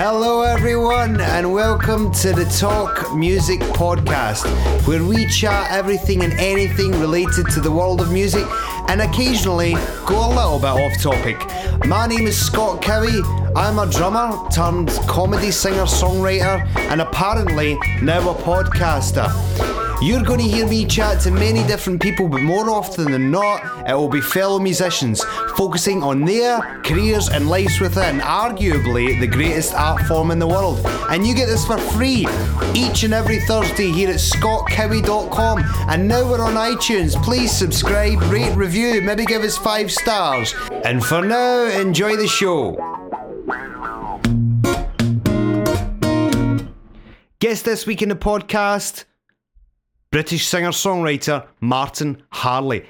Hello, everyone, and welcome to the Talk Music Podcast, where we chat everything and anything related to the world of music and occasionally go a little bit off topic. My name is Scott Cowie. I'm a drummer turned comedy singer songwriter and apparently now a podcaster. You're going to hear me chat to many different people, but more often than not, it will be fellow musicians focusing on their careers and lives within arguably the greatest art form in the world. And you get this for free each and every Thursday here at scottcowie.com. And now we're on iTunes. Please subscribe, rate, review, maybe give us five stars. And for now, enjoy the show. Guest this week in the podcast British singer songwriter Martin Harley.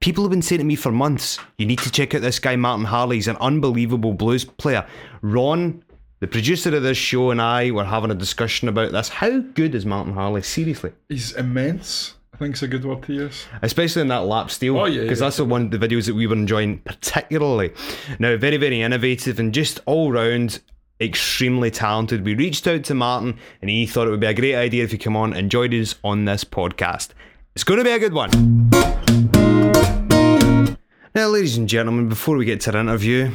People have been saying to me for months, you need to check out this guy, Martin Harley. He's an unbelievable blues player. Ron, the producer of this show, and I were having a discussion about this. How good is Martin Harley? Seriously. He's immense. I think it's a good word to use. Especially in that lap steel. Oh, yeah, Because yeah. that's the one of the videos that we were enjoying particularly. Now, very, very innovative and just all round extremely talented. We reached out to Martin and he thought it would be a great idea if he come on and joined us on this podcast. It's going to be a good one. Now, ladies and gentlemen, before we get to our interview,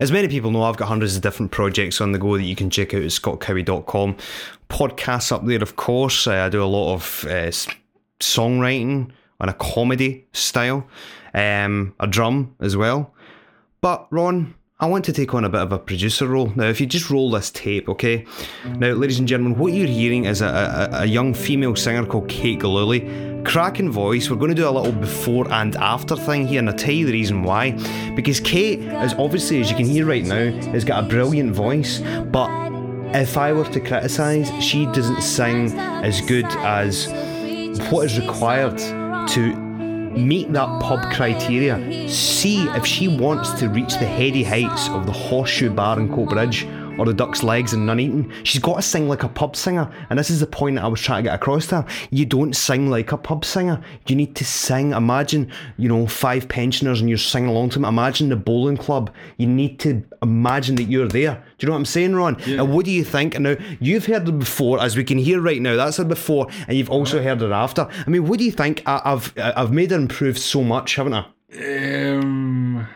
as many people know, I've got hundreds of different projects on the go that you can check out at scottcowie.com. Podcasts up there, of course. Uh, I do a lot of uh, songwriting on a comedy style, um, a drum as well. But, Ron, I want to take on a bit of a producer role. Now, if you just roll this tape, okay? Now, ladies and gentlemen, what you're hearing is a, a, a young female singer called Kate Galuli. Cracking voice. We're going to do a little before and after thing here, and I'll tell you the reason why. Because Kate is obviously, as you can hear right now, has got a brilliant voice, but if I were to criticise, she doesn't sing as good as what is required to meet that pub criteria. See if she wants to reach the heady heights of the Horseshoe Bar in Coatbridge or the Duck's Legs and none Nuneaton. She's got to sing like a pub singer, and this is the point that I was trying to get across to her. You don't sing like a pub singer. You need to sing. Imagine, you know, five pensioners and you're singing along to them. Imagine the bowling club. You need to imagine that you're there. Do you know what I'm saying, Ron? Yeah. And what do you think? And now, you've heard it before, as we can hear right now. That's her before, and you've also heard it after. I mean, what do you think? I, I've I've made her improve so much, haven't I? Um.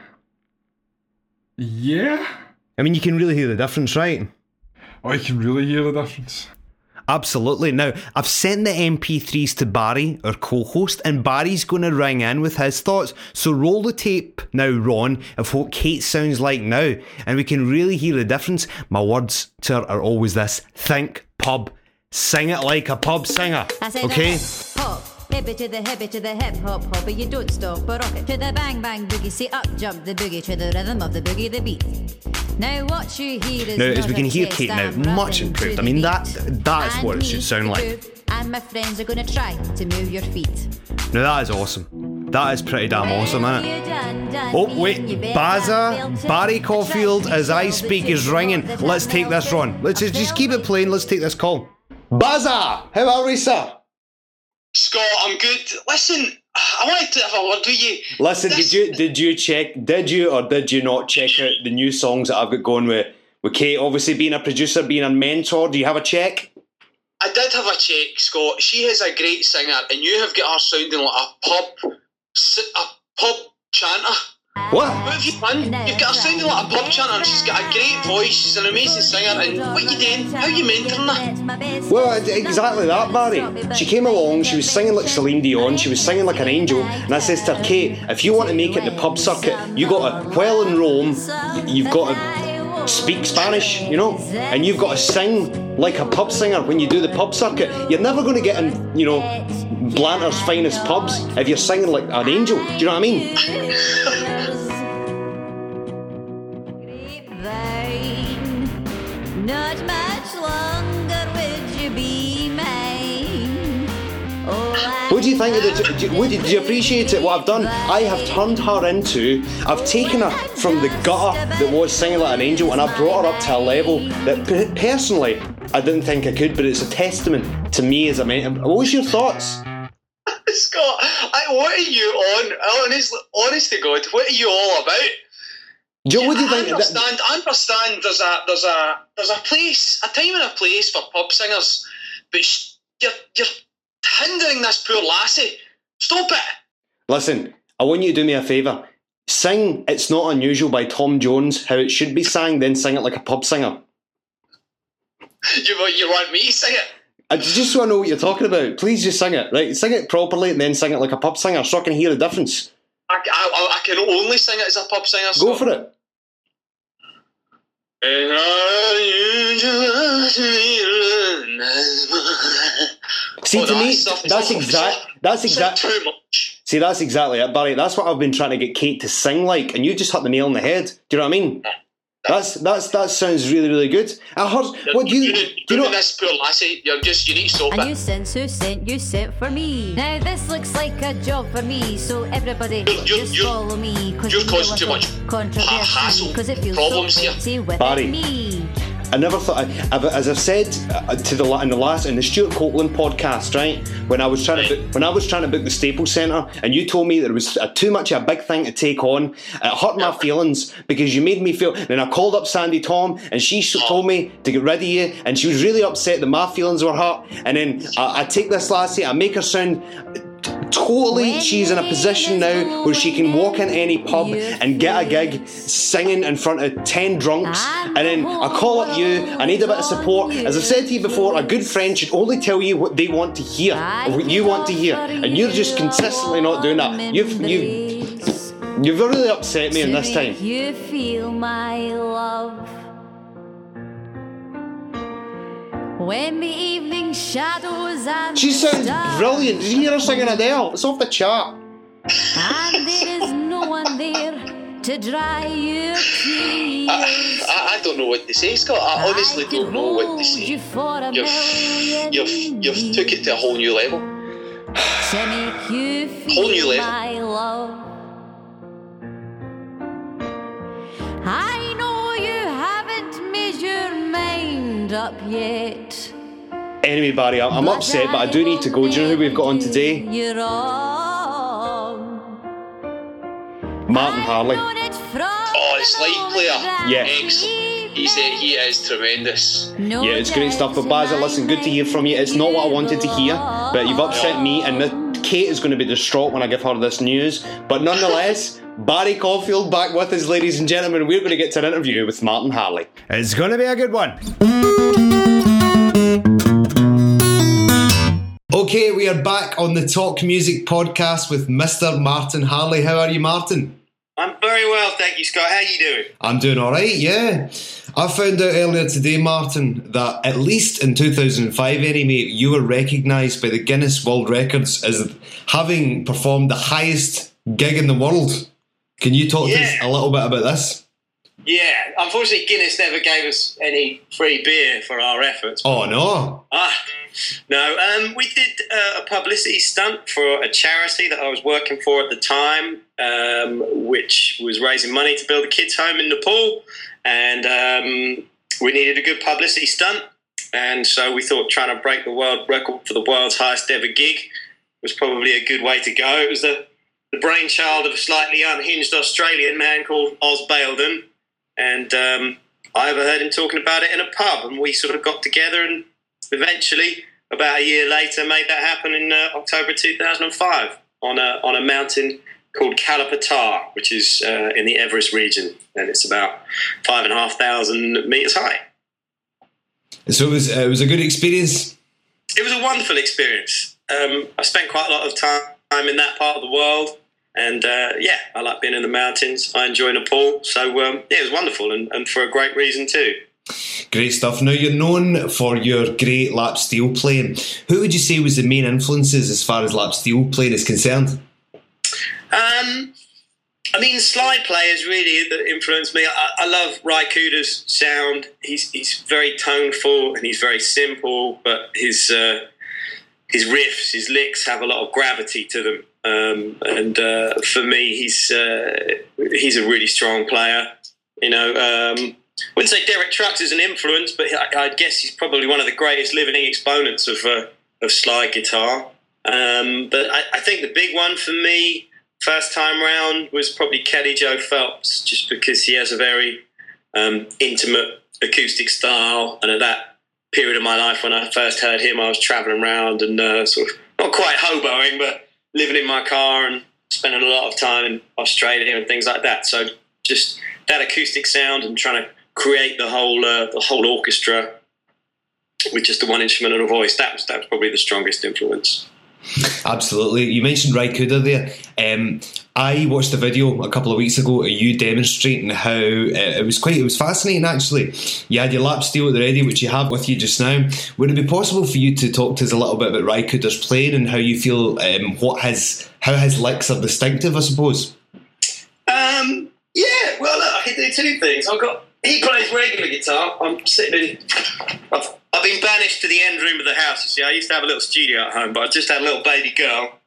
Yeah. I mean, you can really hear the difference, right? Oh, I can really hear the difference. Absolutely. Now, I've sent the MP3s to Barry, our co host, and Barry's going to ring in with his thoughts. So roll the tape now, Ron, of what Kate sounds like now, and we can really hear the difference. My words to her are always this think pub, sing it like a pub singer. I say Okay? the hip hop, hippie to the hippie to the hip hop hopper. You don't stop or rock it to the bang bang boogie. See up jump the boogie to the rhythm of the boogie the beat. Now what you hear is Now, as we can hear Kate now, much improved. I mean, that that is what it should sound like. And my friends are gonna try to move your feet. Now, that is awesome. That is pretty damn awesome, isn't it? You done, done Oh, wait, Baza, Barry Caulfield, as I speak, is ringing. Let's take this, it. Let's just, just keep it playing. Let's take this call. Baza, how are we, sir? Scott, I'm good. Listen, I wanted to have a word with you. Listen, This- did you did you check? Did you or did you not check out the new songs that I've got going with with Kate? Obviously, being a producer, being a mentor. Do you have a check? I did have a check, Scott. She is a great singer, and you have got her sounding like a pub, a pub chanter. What? What have you done? You've got her sounding like a pub chanter, and she's got a great voice. She's an amazing singer. And what you doing? How you mentoring her? Well, exactly that, Barry. She came along, she was singing like Celine Dion, she was singing like an angel, and I says to her, Kate, if you want to make it in the pub circuit, you've got to, well in Rome, you've got to speak Spanish, you know, and you've got to sing like a pub singer when you do the pub circuit. You're never going to get in, you know, Blanter's finest pubs if you're singing like an angel. Do you know what I mean? Not much longer would you be mine. Oh, What do you think of the? Do, do, what- did you appreciate it? What I've done? I have turned her into. I've taken her from the gutter that was singing like an angel, and I brought her up to a level that personally I didn't think I could. But it's a testament to me as a man. What was your thoughts? Scott, I, what are you on? Honest, honest to God, what are you all about? Joe, what do you I think? understand. I understand. There's a there's a there's a place, a time and a place for pub singers, but sh- you're you're hindering this poor lassie. Stop it. Listen, I want you to do me a favour. Sing It's Not Unusual by Tom Jones, how it should be sang, then sing it like a pub singer. You wa- you want me to sing it? I, just so I know what you're talking about, please just sing it, right? Sing it properly and then sing it like a pub singer so I can hear the difference. I, I, I can only sing it as a pub singer. Go for it. See, Oh, to me, stuff that's all- exact. That's it's exact. too much. See, that's exactly it, Barry. That's what I've been trying to get Kate to sing like, and you just hit the nail on the head. Do you know what I mean? That's that's that sounds really really good. I heard. What do you You're do? You know? this poor lassie. You're just you need to stop And it. you sent who sent you sent for me. Now this looks like a job for me, so everybody You're- you're- just you're- follow me. Cause you're you causing too much controversy, hassle, Cause it feels problems so here. empty within Barry. me. I never thought, I, as I've said uh, to the in the last in the Stewart Copeland podcast, right? When I was trying to book, when I was trying to book the Staples Centre, and you told me that it was uh too much a big thing to take on. It hurt my feelings because you made me feel. Then I called up Sandi Thom, and she told me to get rid of you, and she was really upset that my feelings were hurt. And then I, I take this lassie, I make her sound. Totally, When she's in a position now where she can walk in any pub and get a gig singing in front of 10 drunks. And then I call up you, I need a bit of support. As I've said to you before, a good friend should only tell you what they want to hear, or what you want to hear. And you're just consistently not doing that. You've, you've, you've really upset me in this time. You feel my love. When the evening shadows and She sounds brilliant. Did you hear her singing Adele? It's off the chart. And there is no one there to dry your tears. I, I, I don't know what to say, Scott. I honestly I don't know what to say. You for a You've you've you've took it to a whole new level. to make you feel Whole new level. Up yet. Anyway, Barry, I'm, I'm upset, but I do need to go. Do you know who we've got on today? You're wrong. Martin Harley. Oh, it's light player. Yeah. Excellent. He's uh, he is tremendous. No Yeah, it's great stuff. But Basil, listen, good to hear from you. It's not what I wanted to hear, but you've upset me, and Kate is going to be distraught when I give her this news. But nonetheless, Barry Caulfield back with us, ladies and gentlemen. We're going to get to an interview with Martin Harley. It's going to be a good one. Okay, we are back on the Talk Music podcast with Mr. Martin Harley. How are you, Martin? I'm very well, thank you, Scott. How are you doing? I'm doing all right, yeah. I found out earlier today, Martin, that at least in 2005, anyway, you were recognised by the Guinness World Records as having performed the highest gig in the world. Can you talk to us a little bit about this? Yeah, unfortunately, Guinness never gave us any free beer for our efforts. Oh no! Ah, no. Um, we did uh, a publicity stunt for a charity that I was working for at the time, um, which was raising money to build a kids' home in Nepal, and um, we needed a good publicity stunt, and so we thought trying to break the world record for the world's highest ever gig was probably a good way to go. It was the the brainchild of a slightly unhinged Australian man called Oz Baildon, and um, I overheard him talking about it in a pub, and we sort of got together and eventually, about a year later, made that happen in uh, October 2005 on a on a mountain called Kala Patthar, which is uh, in the Everest region, and it's about five and a half thousand meters high. So it was uh, it was a good experience. It was a wonderful experience. Um, I spent quite a lot of time in that part of the world, and uh, yeah, I like being in the mountains. I enjoy Nepal, so um, yeah, it was wonderful, and, and for a great reason too. Great stuff. Now you're known for your great lap steel playing. Who would you say was the main influences as far as lap steel playing is concerned? Um, I mean, slide players really that influenced me. I, I love Ry Cooder's sound. He's he's very toneful and he's very simple, but his uh, his riffs, his licks have a lot of gravity to them. Um, and uh, for me, he's uh, he's a really strong player. You know, um, wouldn't say Derek Trucks is an influence, but I, I guess he's probably one of the greatest living exponents of uh, of slide guitar. Um, but I, I think the big one for me first time round was probably Kelly Joe Phelps, just because he has a very um, intimate acoustic style. And at that period of my life when I first heard him, I was traveling around and uh, sort of not quite hoboing, but living in my car and spending a lot of time in Australia and things like that. So just that acoustic sound and trying to create the whole uh, the whole orchestra with just the one instrument and a voice. That was that was probably the strongest influence. Absolutely. You mentioned Cooder there. Um, I watched a video a couple of weeks ago of you demonstrating how uh, it was quite it was fascinating actually. You had your lap steel at the ready, which you have with you just now. Would it be possible for you to talk to us a little bit about Cooder's playing and how you feel um, what his how his licks are distinctive, I suppose? Um, yeah, well, look, I can do two things. I've got he plays regular guitar. I'm sitting in. I've, I've been banished to the end room of the house. You see, I used to have a little studio at home, but I just had a little baby girl,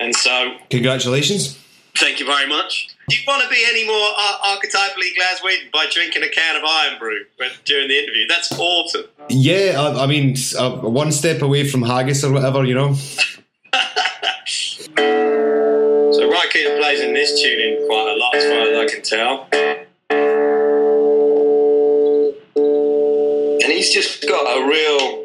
and so Congratulations. thank you very much. Do you want to be any more ar- archetypally Glaswegian by drinking a can of Irn-Bru during the interview? That's awesome. Yeah, I, I mean, uh, one step away from haggis or whatever, you know. So Ry Cooder plays in this tuning quite a lot, as far as I can tell. He's just got a real.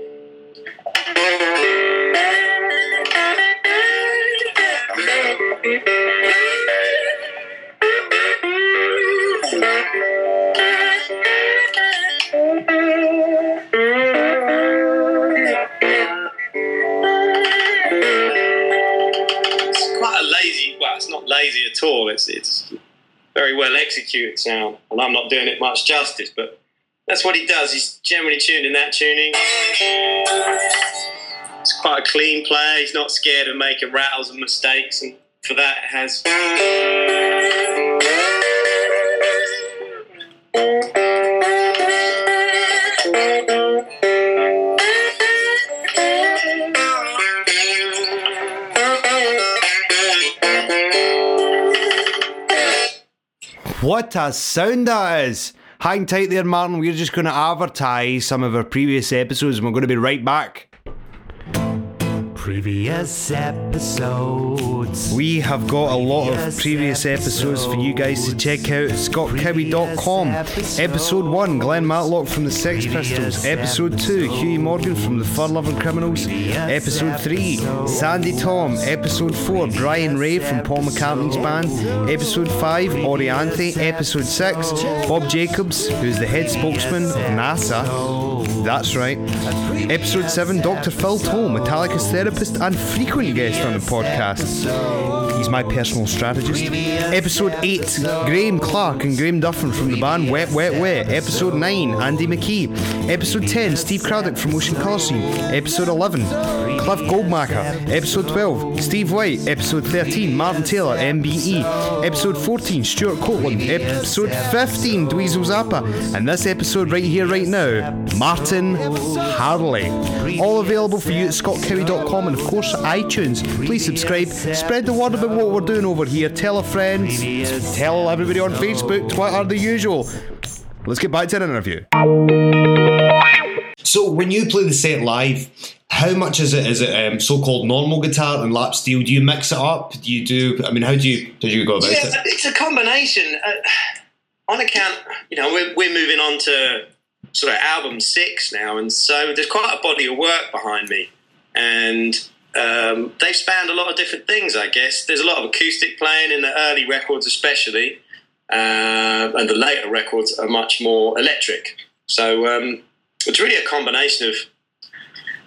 It's quite a lazy. Well, it's not lazy at all. It's it's very well executed sound, and I'm not doing it much justice, but that's what he does. He's generally tuned in that tuning. It's quite a clean play. He's not scared of making rattles and mistakes, and for that it has. What a sound that is! Hang tight there, Martin. We're just going to advertise some of our previous episodes and we're going to be right back. Previous episodes. We have got a lot of previous episodes for you guys to check out at scottcowie.com. Episode 1, Glenn Matlock from the Sex Pistols. Episode 2, Huey Morgan from the Fun Lovin' Criminals. Episode 3, Sandi Thom. Episode 4, Brian Ray from Paul McCartney's band. Episode 5, Oriante. Episode 6, Bob Jacobs, who's the head spokesman of NASA. That's right. Episode 7, Dr. Phil Towle, Metallica's therapist and frequent guest on the podcast. He's my personal strategist. Episode 8, Graeme Clark and Graeme Duffin from the band Wet Wet Wet. Episode 9, Andy McKee. Episode 10, Steve Cradock from Ocean Colour Scene. Episode 11, Cliff Goldmacher. Episode 12, Steve White. Episode 13, Martin Taylor, MBE. Episode 14, Stewart Copeland. Episode 15, Dweezil Zappa. And this episode right here, right now, Martin Harley. All available for you at scottcowie.com and of course iTunes. Please subscribe, spread the word about what we're doing over here, tell a friend, tell everybody on Facebook, Twitter, the usual. Let's get back to the interview. So, when you play the set live, how much is it? Is it um, so-called normal guitar and lap steel? Do you mix it up? Do you do? I mean, how do you do you go about Yeah, it? it's a combination. Uh, on account, you know, we're, we're moving on to sort of album six now, and so there's quite a body of work behind me, and um, they've spanned a lot of different things. I guess there's a lot of acoustic playing in the early records, especially, uh, and the later records are much more electric. So um, it's really a combination of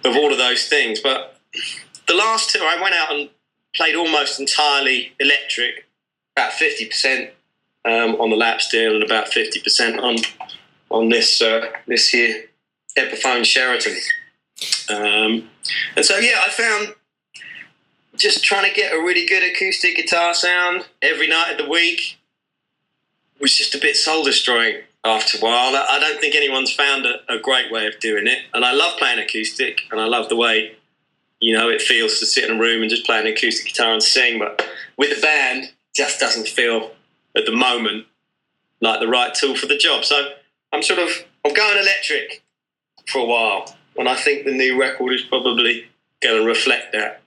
of all of those things. But the last two, I went out and played almost entirely electric, about fifty percent um, on the lap steel and about fifty percent on on this uh, this here Epiphone Sheraton. Um, and so yeah, I found just trying to get a really good acoustic guitar sound every night of the week was just a bit soul destroying after a while. I don't think anyone's found a, a great way of doing it. And I love playing acoustic and I love the way, you know, it feels to sit in a room and just play an acoustic guitar and sing. But with a band, just doesn't feel at the moment like the right tool for the job. So I'm sort of I'm going electric for a while. And I think the new record is probably going to reflect that.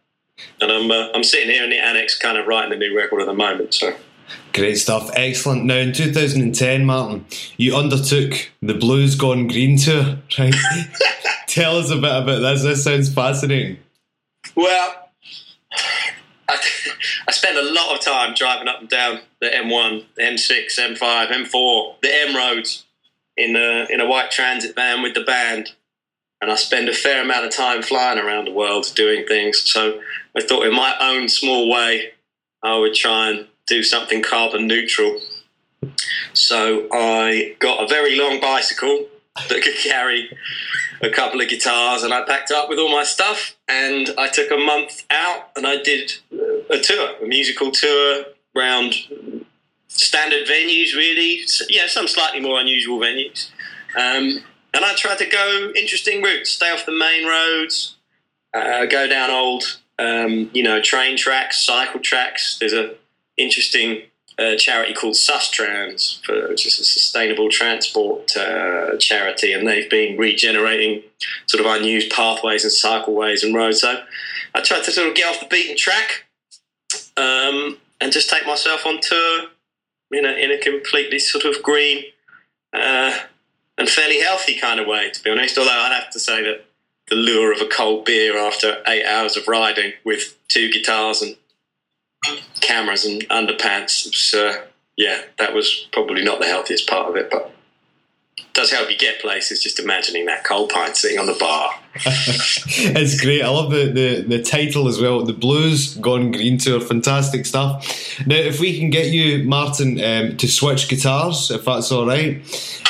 And I'm uh, I'm sitting here in the annex, kind of writing the new record at the moment. So Great stuff, excellent. Now, in 2010, Martin, you undertook the Blues Gone Green tour, right? Tell us a bit about this. This sounds fascinating. Well, I, I spent a lot of time driving up and down the M1, the M6, M5, M4, the M roads in a, in a white transit van with the band. And I spend a fair amount of time flying around the world doing things. So I thought, in my own small way, I would try and do something carbon neutral. So I got a very long bicycle that could carry a couple of guitars and I packed up with all my stuff and I took a month out and I did a tour, a musical tour around standard venues really, yeah, some slightly more unusual venues. Um, and I tried to go interesting routes, stay off the main roads, uh, go down old, um, you know, train tracks, cycle tracks. There's a interesting uh, charity called Sustrans, for, which is a sustainable transport uh, charity, and they've been regenerating sort of unused pathways and cycleways and roads. So I tried to sort of get off the beaten track um, and just take myself on tour in a, in a completely sort of green uh, and fairly healthy kind of way, to be honest. Although I'd have to say that the lure of a cold beer after eight hours of riding with two guitars and cameras and underpants. Was, uh, yeah, that was probably not the healthiest part of it, but it does help you get places. Just imagining that cold pint sitting on the bar. it's great. I love the, the, the title as well. The Blues Gone Green Tour. Fantastic stuff. Now, if we can get you, Martin, um, to switch guitars, if that's all right.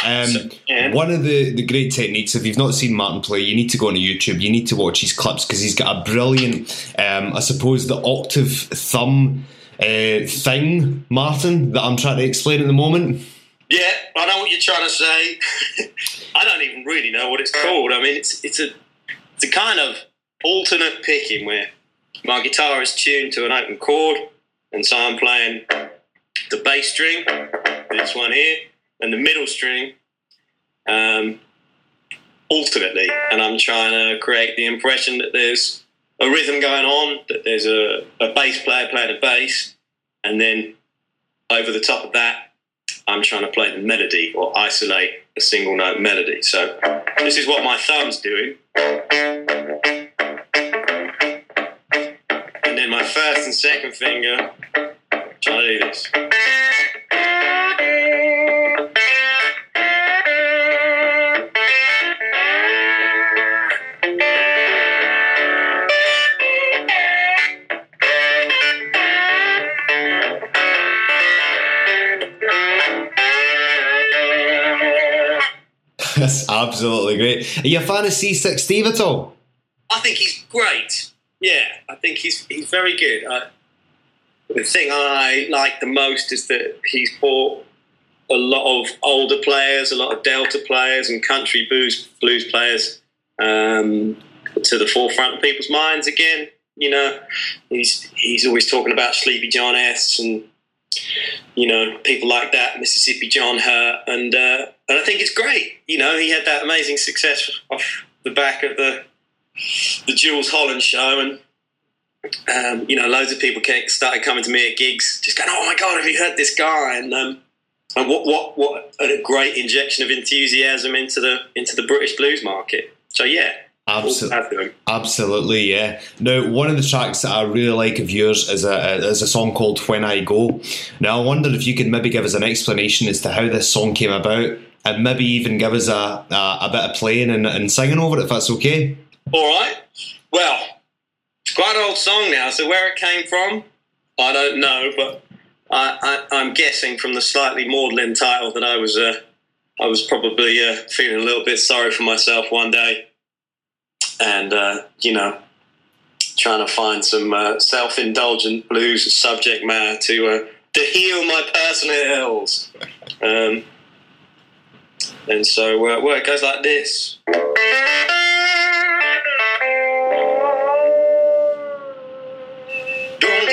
Um. One of the, the great techniques, if you've not seen Martin play, you need to go on YouTube. You need to watch his clips because he's got a brilliant, um, I suppose, the octave thumb uh, thing, Martin, that I'm trying to explain at the moment. Yeah, I know what you're trying to say. I don't even really know what it's called. I mean, it's it's a it's a kind of alternate picking where my guitar is tuned to an open chord, and so I'm playing the bass string, this one here, and the middle string, um, alternately, and I'm trying to create the impression that there's a rhythm going on, that there's a, a bass player playing a bass, and then over the top of that, I'm trying to play the melody or isolate a single note melody. So this is what my thumb's doing. And then my first and second finger trying to do this. That's absolutely great. Are you a fan of Seasick Steve at all? I think he's great. Yeah, I think he's he's very good. The thing I like the most is that he's brought a lot of older players, a lot of Delta players, and country blues blues players um, to the forefront of people's minds again. You know, he's he's always talking about Sleepy John Estes. and you know people like that, Mississippi John Hurt, and uh, and I think it's great. You know, he had that amazing success off the back of the the Jools Holland show, and um, you know, loads of people started coming to me at gigs, just going, "Oh my god, have you heard this guy?" And um, and what what what a great injection of enthusiasm into the into the British blues market. So yeah, Absolutely. proud of him. Absolutely, yeah. Now, one of the tracks that I really like of yours is a is a song called "When I Go." Now, I wonder if you could maybe give us an explanation as to how this song came about, and maybe even give us a a, a bit of playing and, and singing over it, if that's okay. All right. Well, it's quite an old song now, so where it came from, I don't know, but I, I'm guessing from the slightly maudlin title that I was uh, I was probably uh, feeling a little bit sorry for myself one day, and uh, you know, trying to find some uh, self-indulgent blues subject matter to uh, to heal my personal ills. Um, and so, uh, well, it goes like this.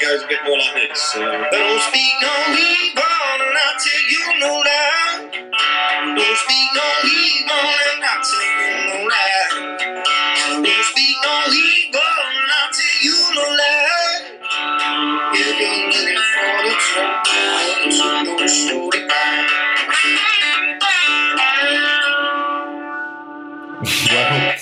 goes a bit more like this. Uh, Don't speak no evil and I'll tell you no lie. Don't speak no evil and I'll tell you no lie. Don't speak no evil and I'll tell you no lie. You're looking for the truth, so don't slow it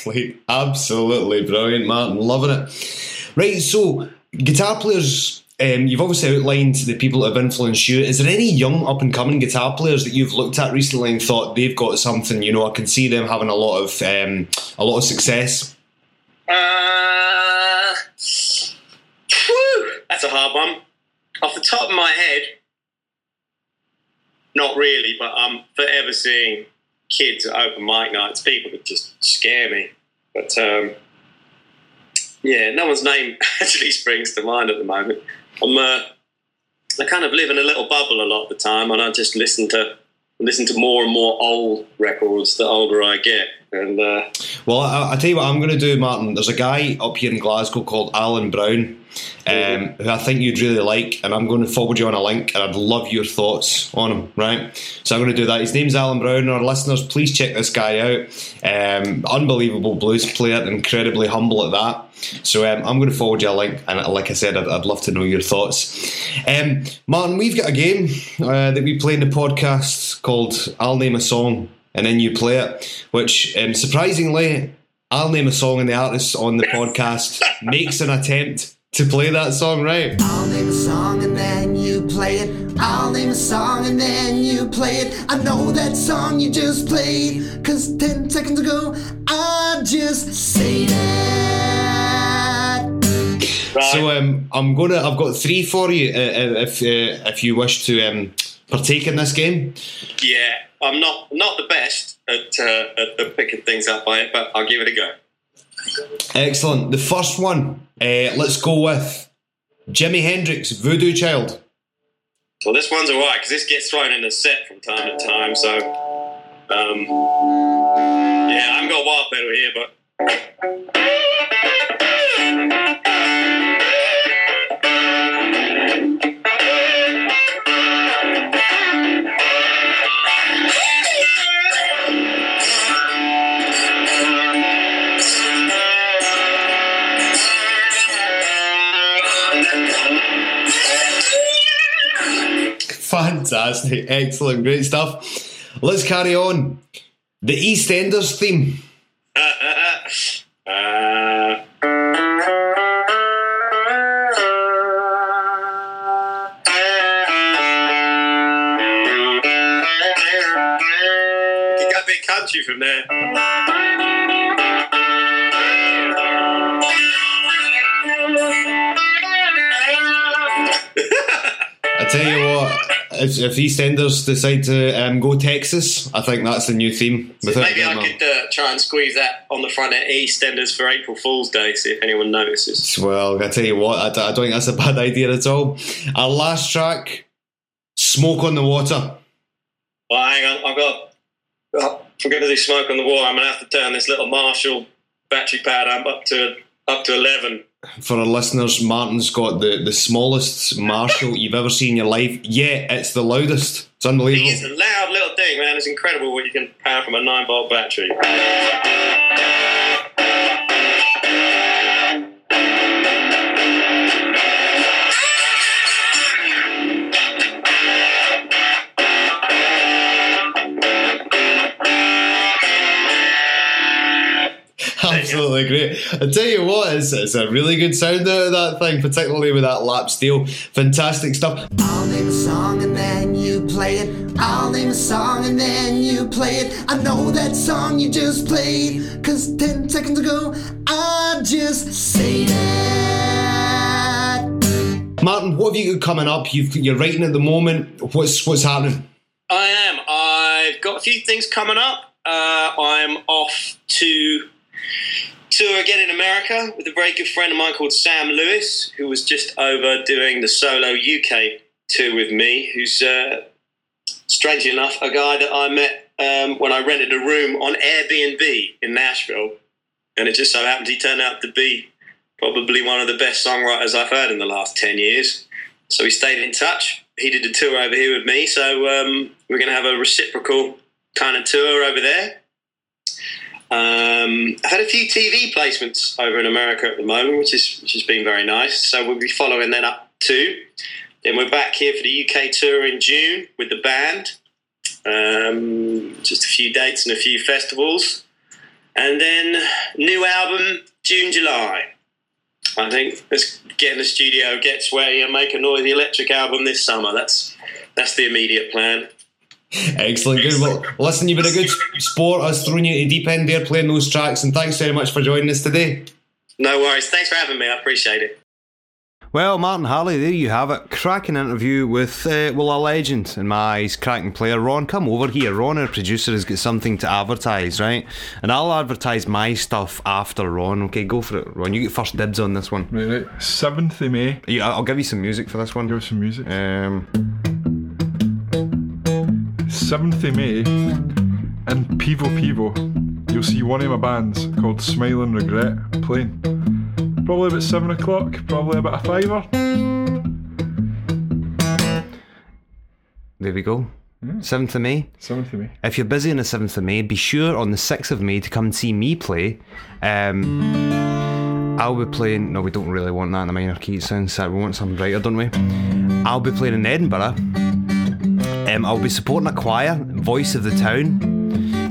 Well. Absolutely brilliant, Martin. Loving it. Right, so guitar players, um, you've obviously outlined the people that have influenced you. Is there any young up and coming guitar players that you've looked at recently and thought they've got something? You know, I can see them having a lot of um, a lot of success. Uh, that's a hard one. Off the top of my head, not really, but I'm forever seeing kids at open mic nights, people that just scare me. But um, yeah, no one's name actually springs to mind at the moment. I'm uh, I kind of live in a little bubble a lot of the time, and I just listen to listen to more and more old records the older I get. And uh, Well, I, I tell you what I'm going to do, Martin. There's a guy up here in Glasgow called Alan Brown, um, who I think you'd really like, and I'm going to forward you on a link, and I'd love your thoughts on him. Right, so I'm going to do that. His name's Alan Brown. Our listeners, please check this guy out. Um, unbelievable blues player, incredibly humble at that. So um, I'm going to forward you a link, and like I said, I'd, I'd love to know your thoughts. Um, Martin, we've got a game uh, that we play in the podcast called "I'll Name a Song." And then you play it, which um, surprisingly, I'll name a song and the artist on the podcast makes an attempt to play that song right. I'll name a song and then you play it. I'll name a song and then you play it. I know that song you just played. Cause 10 seconds ago, I just said it. right. So um, I'm gonna. I've got three for you. Uh, uh, if uh, if you wish to um, partake in this game, yeah, I'm not not the best at, uh, at, at picking things up by it, but I'll give it a go. Excellent. The first one. Uh, let's go with Jimi Hendrix, "Voodoo Child." Well, this one's alright because this gets thrown in the set from time to time. So, um, yeah, I haven't got a wild pedal here, but Fantastic, excellent, great stuff. Let's carry on. The EastEnders theme. uh, you got a bit country from there. If, if EastEnders decide to um, go Texas, I think that's the new theme. without Maybe I could uh, try and squeeze that on the front at EastEnders for April Fool's Day, see if anyone notices. Well, I tell you what, I don't think that's a bad idea at all. Our last track, "Smoke on the Water." Well, hang on, I've got. if I'm going to do smoke on the Water, I'm going to have to turn this little Marshall battery powered amp up to up to 11. For our listeners, Martin's got the, the smallest Marshall you've ever seen in your life. Yet it's the loudest. It's unbelievable. It's a loud little thing, man. It's incredible what you can power from a 9 volt battery. Absolutely great. I tell you what, it's, it's a really good sound out of that thing, particularly with that lap steel. Fantastic stuff. I'll name a song and then you play it. I'll name a song and then you play it. I know that song you just played. Cause 10 seconds ago, I just said it. Martin, what have you got coming up? You've, you're writing at the moment. What's what's happening? I am. I've got a few things coming up. Uh, I'm off to tour again in America with a very good friend of mine called Sam Lewis, who was just over doing the solo UK tour with me. Who's uh, strangely enough a guy that I met um, when I rented a room on Airbnb in Nashville, and it just so happened he turned out to be probably one of the best songwriters I've heard in the last ten years. So we stayed in touch. He did a tour over here with me, so um, we're going to have a reciprocal kind of tour over there. Um, I've had a few TV placements over in America at the moment, which is which has been very nice. So we'll be following that up too. Then we're back here for the UK tour in June with the band. Um, just a few dates and a few festivals, and then new album June July. I think let's get in the studio, get sweaty, and make a noisy electric album this summer. That's that's the immediate plan. Excellent, good. Well, listen, you've been a good sport. Us throwing you to deep end there playing those tracks, and thanks very much for joining us today. No worries. Thanks for having me. I appreciate it. Well, Martin Harley, there you have it. Cracking interview with, uh, well, a legend in my eyes, cracking player. Ron, come over here. Ron, our producer, has got something to advertise, right? And I'll advertise my stuff after Ron. Okay, go for it, Ron. You get first dibs on this one. Right, right. 7th of May. Yeah, I'll give you some music for this one. Give us some music. Um, 7th of May in Pivo Pivo, you'll see one of my bands called Smile and Regret playing. Probably about 7 o'clock, probably about a fiver. there we go. 7th of May. 7th of May. If you're busy on the 7th of May, be sure on the 6th of May to come and see me play. Um, I'll be playing. No, we don't really want that in a minor key. It sounds sad. We want something brighter, don't we? I'll be playing in Edinburgh. Um, I'll be supporting a choir, Voice of the Town.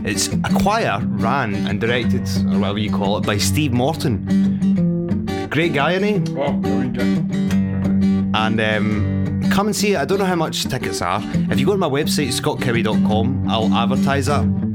It's a choir ran and directed, or whatever you call it, by Steve Morton. Great guy, isn't he? Oh, and um, come and see it. I don't know how much tickets are. If you go to my website, scottcowie.com, I'll advertise that.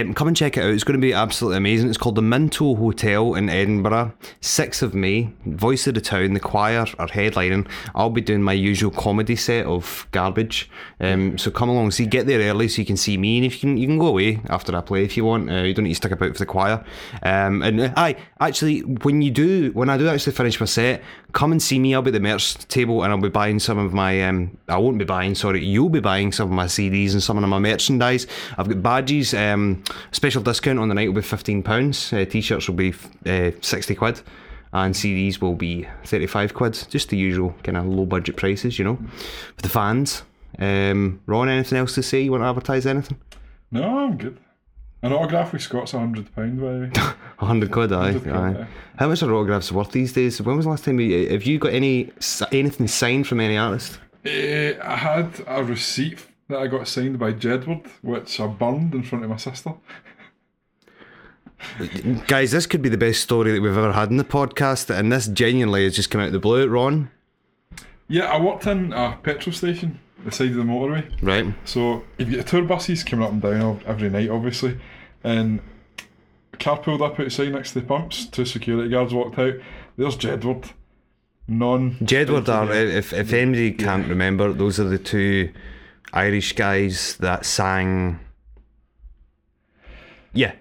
Um, come and check it out. It's going to be absolutely amazing. It's called the Minto Hotel in Edinburgh, 6th of May. Voice of the Town, the choir are headlining. I'll be doing my usual comedy set of garbage. Um, so come along, see, get there early so you can see me. And if you can, you can go away after I play if you want. Uh, you don't need to stick about for the choir. Um, and uh, aye, actually, when you do, when I do actually finish my set, come and see me. I'll be at the merch table and I'll be buying some of my. Um, I won't be buying. Sorry, you'll be buying some of my CDs and some of my merchandise. I've got badges. Um, special discount on the night will be fifteen pounds. Uh, T-shirts will be uh, sixty quid. And CDs will be 35 quid, just the usual kind of low budget prices, you know, for the fans. Um, Ron, anything else to say? You want to advertise anything? No, I'm good. An autograph with Scott's a hundred pound, by the way. 100 quid, aye. 100 quid, aye. How much are autographs worth these days? When was the last time you. Have you got any anything signed from any artist? Eh, I had a receipt that I got signed by Jedward, which I burned in front of my sister. Guys, this could be the best story that we've ever had in the podcast, and this genuinely has just come out of the blue. Ron, Yeah, I worked in a petrol station, the side of the motorway. right? So you've got tour buses coming up and down every night, obviously, and car pulled up outside next to the pumps. Two security guards walked out. There's Jedward, None. Jedward are, if, if anybody can't remember, those are the two Irish guys that sang. Yeah,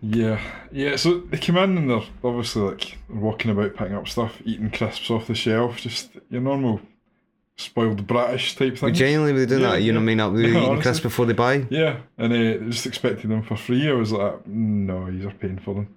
Yeah, yeah. So they come in and they're obviously like walking about, picking up stuff, eating crisps off the shelf, just your normal spoiled British type thing. genuinely they do Yeah, that. You know what I yeah. mean? Up there No, eating honestly. crisps before they buy. Yeah, and uh, just expecting them for free. I was like, no, you're paying for them.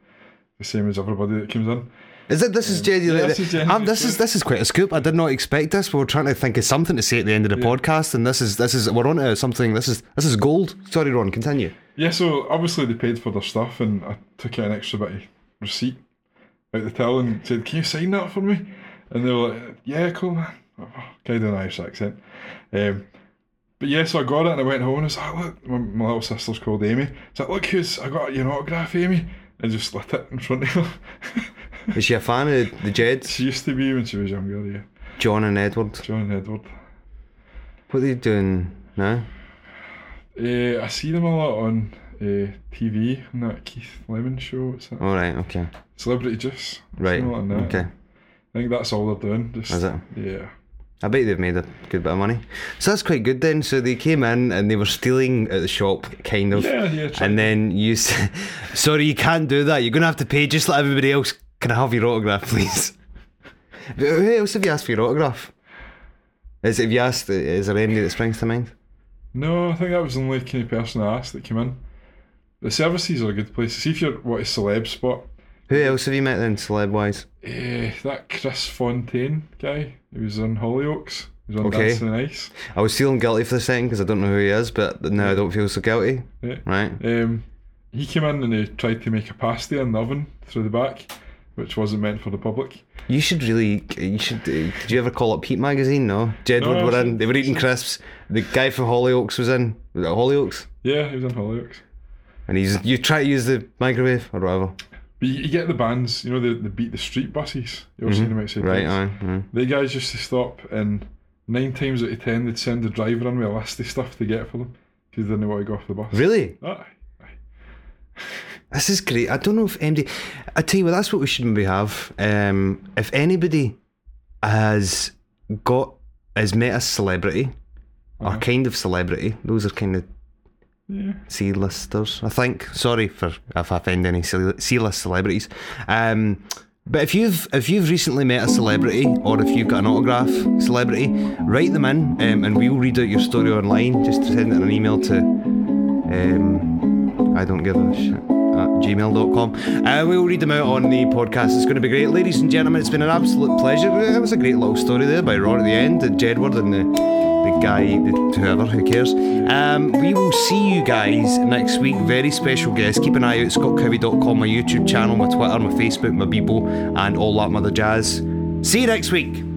The same as everybody that comes in. Is it? This is genuinely. Yeah, this is genuinely um, this is this is quite a scoop. I did not expect this. We were trying to think of something to say at the end of the podcast, and this is this is we're on to something. This is this is gold. Sorry, Ron. Continue. Yeah, so obviously they paid for their stuff, and I took out an extra bit of receipt out the till and said, "Can you sign that for me?" And they were like, "Yeah, cool, man." Kind of an Irish accent. Um, but yeah, so I got it and I went home and I was like, "Look, my, my little sister's called Amy." It's like, "Look, who's I got your autograph, Amy?" And just lit it in front of her. Is she a fan of the Jeds, she used to be when she was younger. Yeah, John and Edward? John and Edward. What are they doing now? Uh, I see them a lot on uh, TV on that Keith Lemon show. What's that? All right. Okay. Celebrity Juice. Right. Something like that. Okay. I think that's all they're doing. Just, Is it? Yeah. I bet they've made a good bit of money. So that's quite good then. So they came in and they were stealing at the shop, kind of. Yeah, yeah, And then you, s- sorry, you can't do that. You're gonna have to pay just like everybody else. Can I have your autograph, please? Who else have you asked for your autograph? Is have you asked? Is there any that springs to mind? No, I think that was the only kind of person I asked that came in. The services are a good place. See if you're what a celeb spot. Who else have you met then, celeb wise? Eh, that Chris Fountain guy, he was on Hollyoaks. He was on Okay. Dancing on Ice. I was feeling guilty for the second because I don't know who he is, but now I don't feel so guilty. Yeah. Right? Um, he came in and he tried to make a pasty in the oven through the back, which wasn't meant for the public. You should really. You should. uh, Did you ever call up Heat magazine? No. Jedward No, were in. They were eating crisps. The guy from Hollyoaks was in. Was it Hollyoaks? Yeah, he was on Hollyoaks. And he's. You try to use the microwave or whatever. But you, you get the bands, you know, the, the beat the street buses. You ever seen them outside Mm-hmm. Right. Aye. aye. The guys used to stop and nine times out of ten they'd send the driver in with a list of stuff to get for them because they didn't want to go off the bus. Really? Aye. This is great. I don't know if MD. I tell you what, that's what we should maybe have. Um, if anybody has got has met a celebrity or kind of celebrity, those are kind of Yeah. C-listers. I think. Sorry for if I offend any C-list celebrities. Um, but if you've if you've recently met a celebrity or if you've got an autograph celebrity, write them in um, and we'll read out your story online. Just send it in an email to um, I don't give a shit at gmail.com. Uh, we'll read them out on the podcast. It's going to be great. Ladies and gentlemen, it's been an absolute pleasure. It was a great little story there by Ron at the end, Jedward and the, the guy, the, whoever, who cares. Um, we will see you guys next week. Very special guest. Keep an eye out, scottcowie.com, my YouTube channel, my Twitter, my Facebook, my Bebo, and all that mother jazz. See you next week.